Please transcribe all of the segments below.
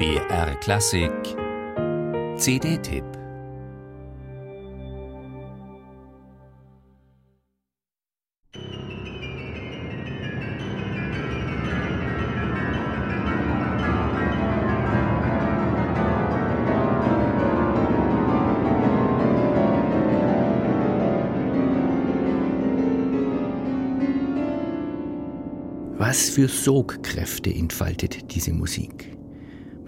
BR Klassik CD-Tipp Was für Sogkräfte entfaltet diese Musik.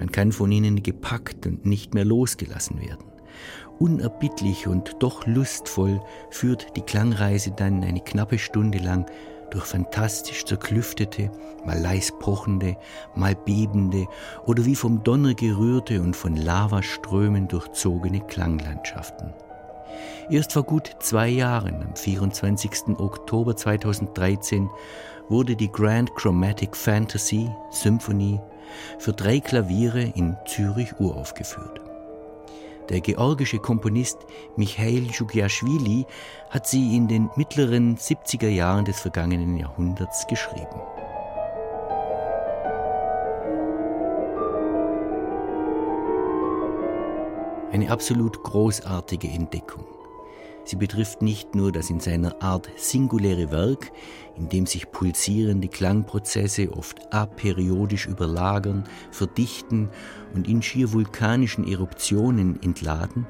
Man kann von ihnen gepackt und nicht mehr losgelassen werden. Unerbittlich und doch lustvoll führt die Klangreise dann eine knappe Stunde lang durch fantastisch zerklüftete, mal leis pochende, mal bebende oder wie vom Donner gerührte und von Lavaströmen durchzogene Klanglandschaften. Erst vor gut zwei Jahren, am 24. Oktober 2013, wurde die Grand Chromatic Fantasy Symphonie für drei Klaviere in Zürich uraufgeführt. Der georgische Komponist Michail Shugiashvili hat sie in den mittleren 70er Jahren des vergangenen Jahrhunderts geschrieben. Eine absolut großartige Entdeckung. Sie betrifft nicht nur das in seiner Art singuläre Werk, in dem sich pulsierende Klangprozesse oft aperiodisch überlagern, verdichten und in schier vulkanischen Eruptionen entladen,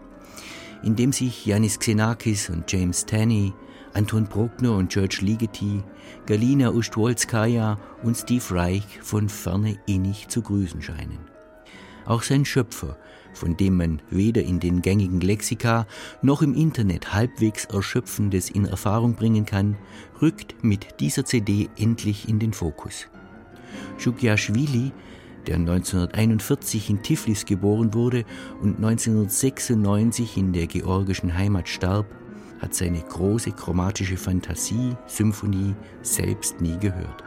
in dem sich Yanis Xenakis und James Tanney, Anton Bruckner und George Ligeti, Galina Ustwolskaya und Steve Reich von ferne innig zu grüßen scheinen. Auch sein Schöpfer, von dem man weder in den gängigen Lexika noch im Internet halbwegs Erschöpfendes in Erfahrung bringen kann, rückt mit dieser CD endlich in den Fokus. Shukyashvili, der 1941 in Tiflis geboren wurde und 1996 in der georgischen Heimat starb, hat seine große chromatische Fantasie, Symphonie selbst nie gehört.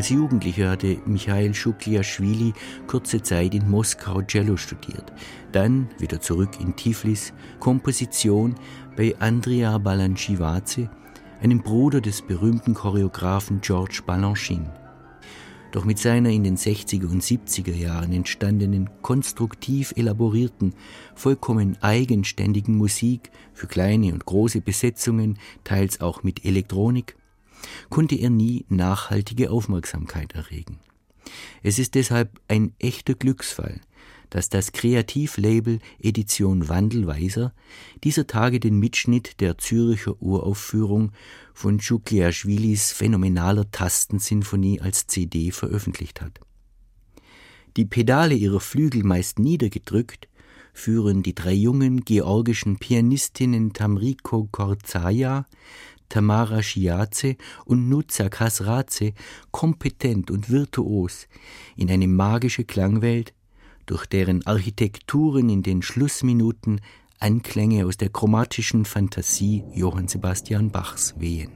Als Jugendlicher hatte Michail Schukliaschwili kurze Zeit in Moskau Cello studiert, dann wieder zurück in Tiflis Komposition bei Andrea Balanchivaze, einem Bruder des berühmten Choreografen George Balanchine. Doch mit seiner in den 60er und 70er Jahren entstandenen, konstruktiv elaborierten, vollkommen eigenständigen Musik für kleine und große Besetzungen, teils auch mit Elektronik, konnte er nie nachhaltige Aufmerksamkeit erregen. Es ist deshalb ein echter Glücksfall, dass das Kreativlabel Edition Wandelweiser dieser Tage den Mitschnitt der Züricher Uraufführung von Schukliaschwilis phänomenaler Tastensinfonie als CD veröffentlicht hat. Die Pedale ihrer Flügel meist niedergedrückt, führen die drei jungen georgischen Pianistinnen Tamriko Korzaya, Tamara Shiaze und Nutza Kasraze kompetent und virtuos in eine magische Klangwelt, durch deren Architekturen in den Schlussminuten Anklänge aus der chromatischen Fantasie Johann Sebastian Bachs wehen.